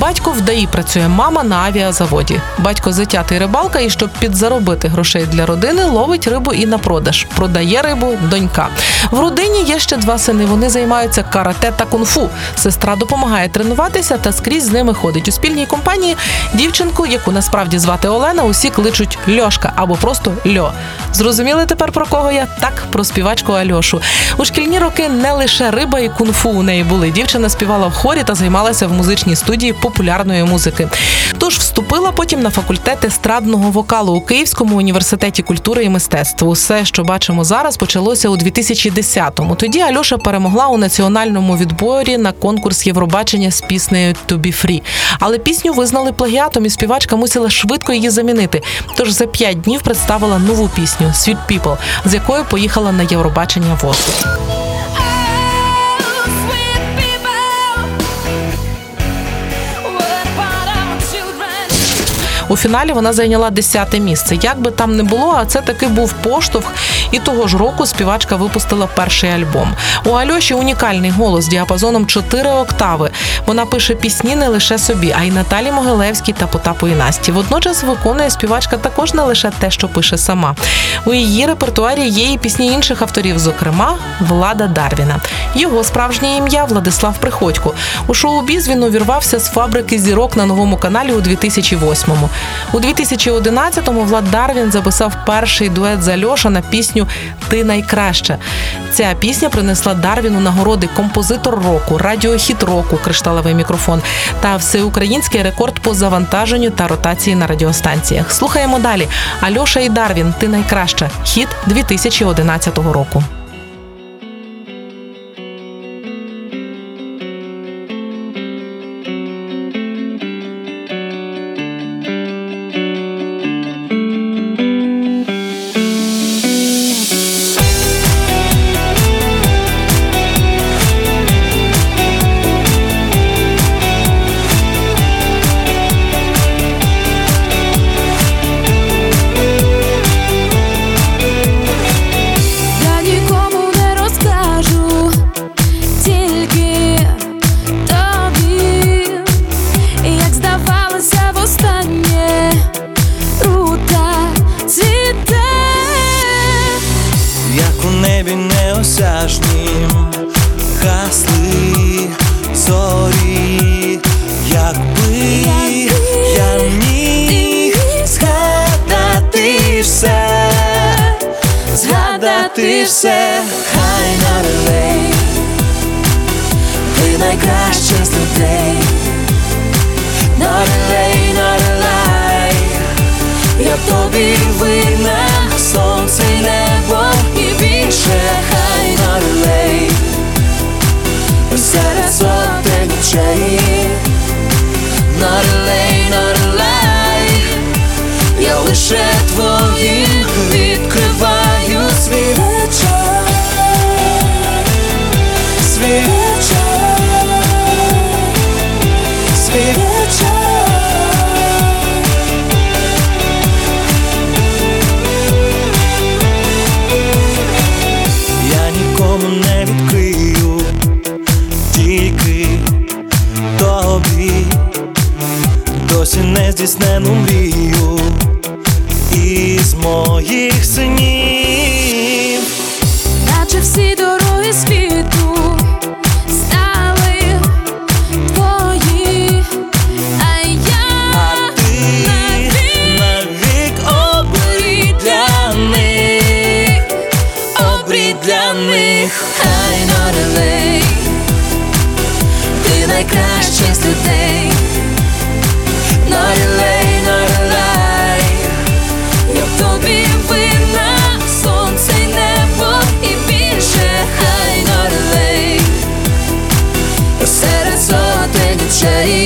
Батько в ДАІ працює, мама на авіазаводі. Батько затятий рибалка, і щоб підзаробити грошей для родини, ловить рибу і на продаж. Продає рибу донька. В родині є ще два сини. Вони займаються карате та кунг-фу. Сестра допомагає тренуватися та скрізь з ними ходить. У спільній компанії дівчинку, яку насправді звати Олена, усі кличуть Льошка або просто Льо. Зрозуміли тепер про кого я? Так, про співачку Альошу. У шкільні роки не лише риба і кунг-фу у неї були. Дівчина співала в хорі та займалася в музичній студії популярної музики. Тож вступила потім на факультет естрадного вокалу у Київському університеті культури і мистецтва. Усе, що бачимо зараз, почалося у 2010-му. Тоді Альоша перемогла у національному відборі на конкурс Євробачення з піснею «To be free». Але пісню визнали плагіатом, і співачка мусила швидко її замінити. Тож за п'ять днів представила нову пісню «Sweet People», з якою поїхала на Євробачення ВОЗ. Oh, У фіналі вона зайняла 10 місце. Як би там не було, а це таки був поштовх. І того ж року співачка випустила перший альбом. У Альоші унікальний голос діапазоном 4 октави. Вона пише пісні не лише собі, а й Наталі Могилевській та Потапу і Насті. Водночас виконує співачка також не лише те, що пише сама. У її репертуарі є і пісні інших авторів, зокрема Влада Дарвіна. Його справжнє ім'я Владислав Приходько. У шоу-біз він увірвався з фабрики зірок на новому каналі у 2008-му. У 2011-му Влад Дарвін записав перший дует з Альоша на пісню Ти найкраща. Ця пісня принесла Дарвіну нагороди композитор року, радіохіт року, кришталевий мікрофон та всеукраїнський рекорд по завантаженню та ротації на радіостанціях. Слухаємо далі. Альоша і Дарвін. Ти найкраща. Хіт 2011 року. згадати все, хай налей, Нікому не відкрию, тільки тобі досі не здійснену мрію із моїх снів. наче всі дороги ти найкращий з людей, налей, налей, я в тобі винна, сонце й небо і більше хай налей, серед сотень очей,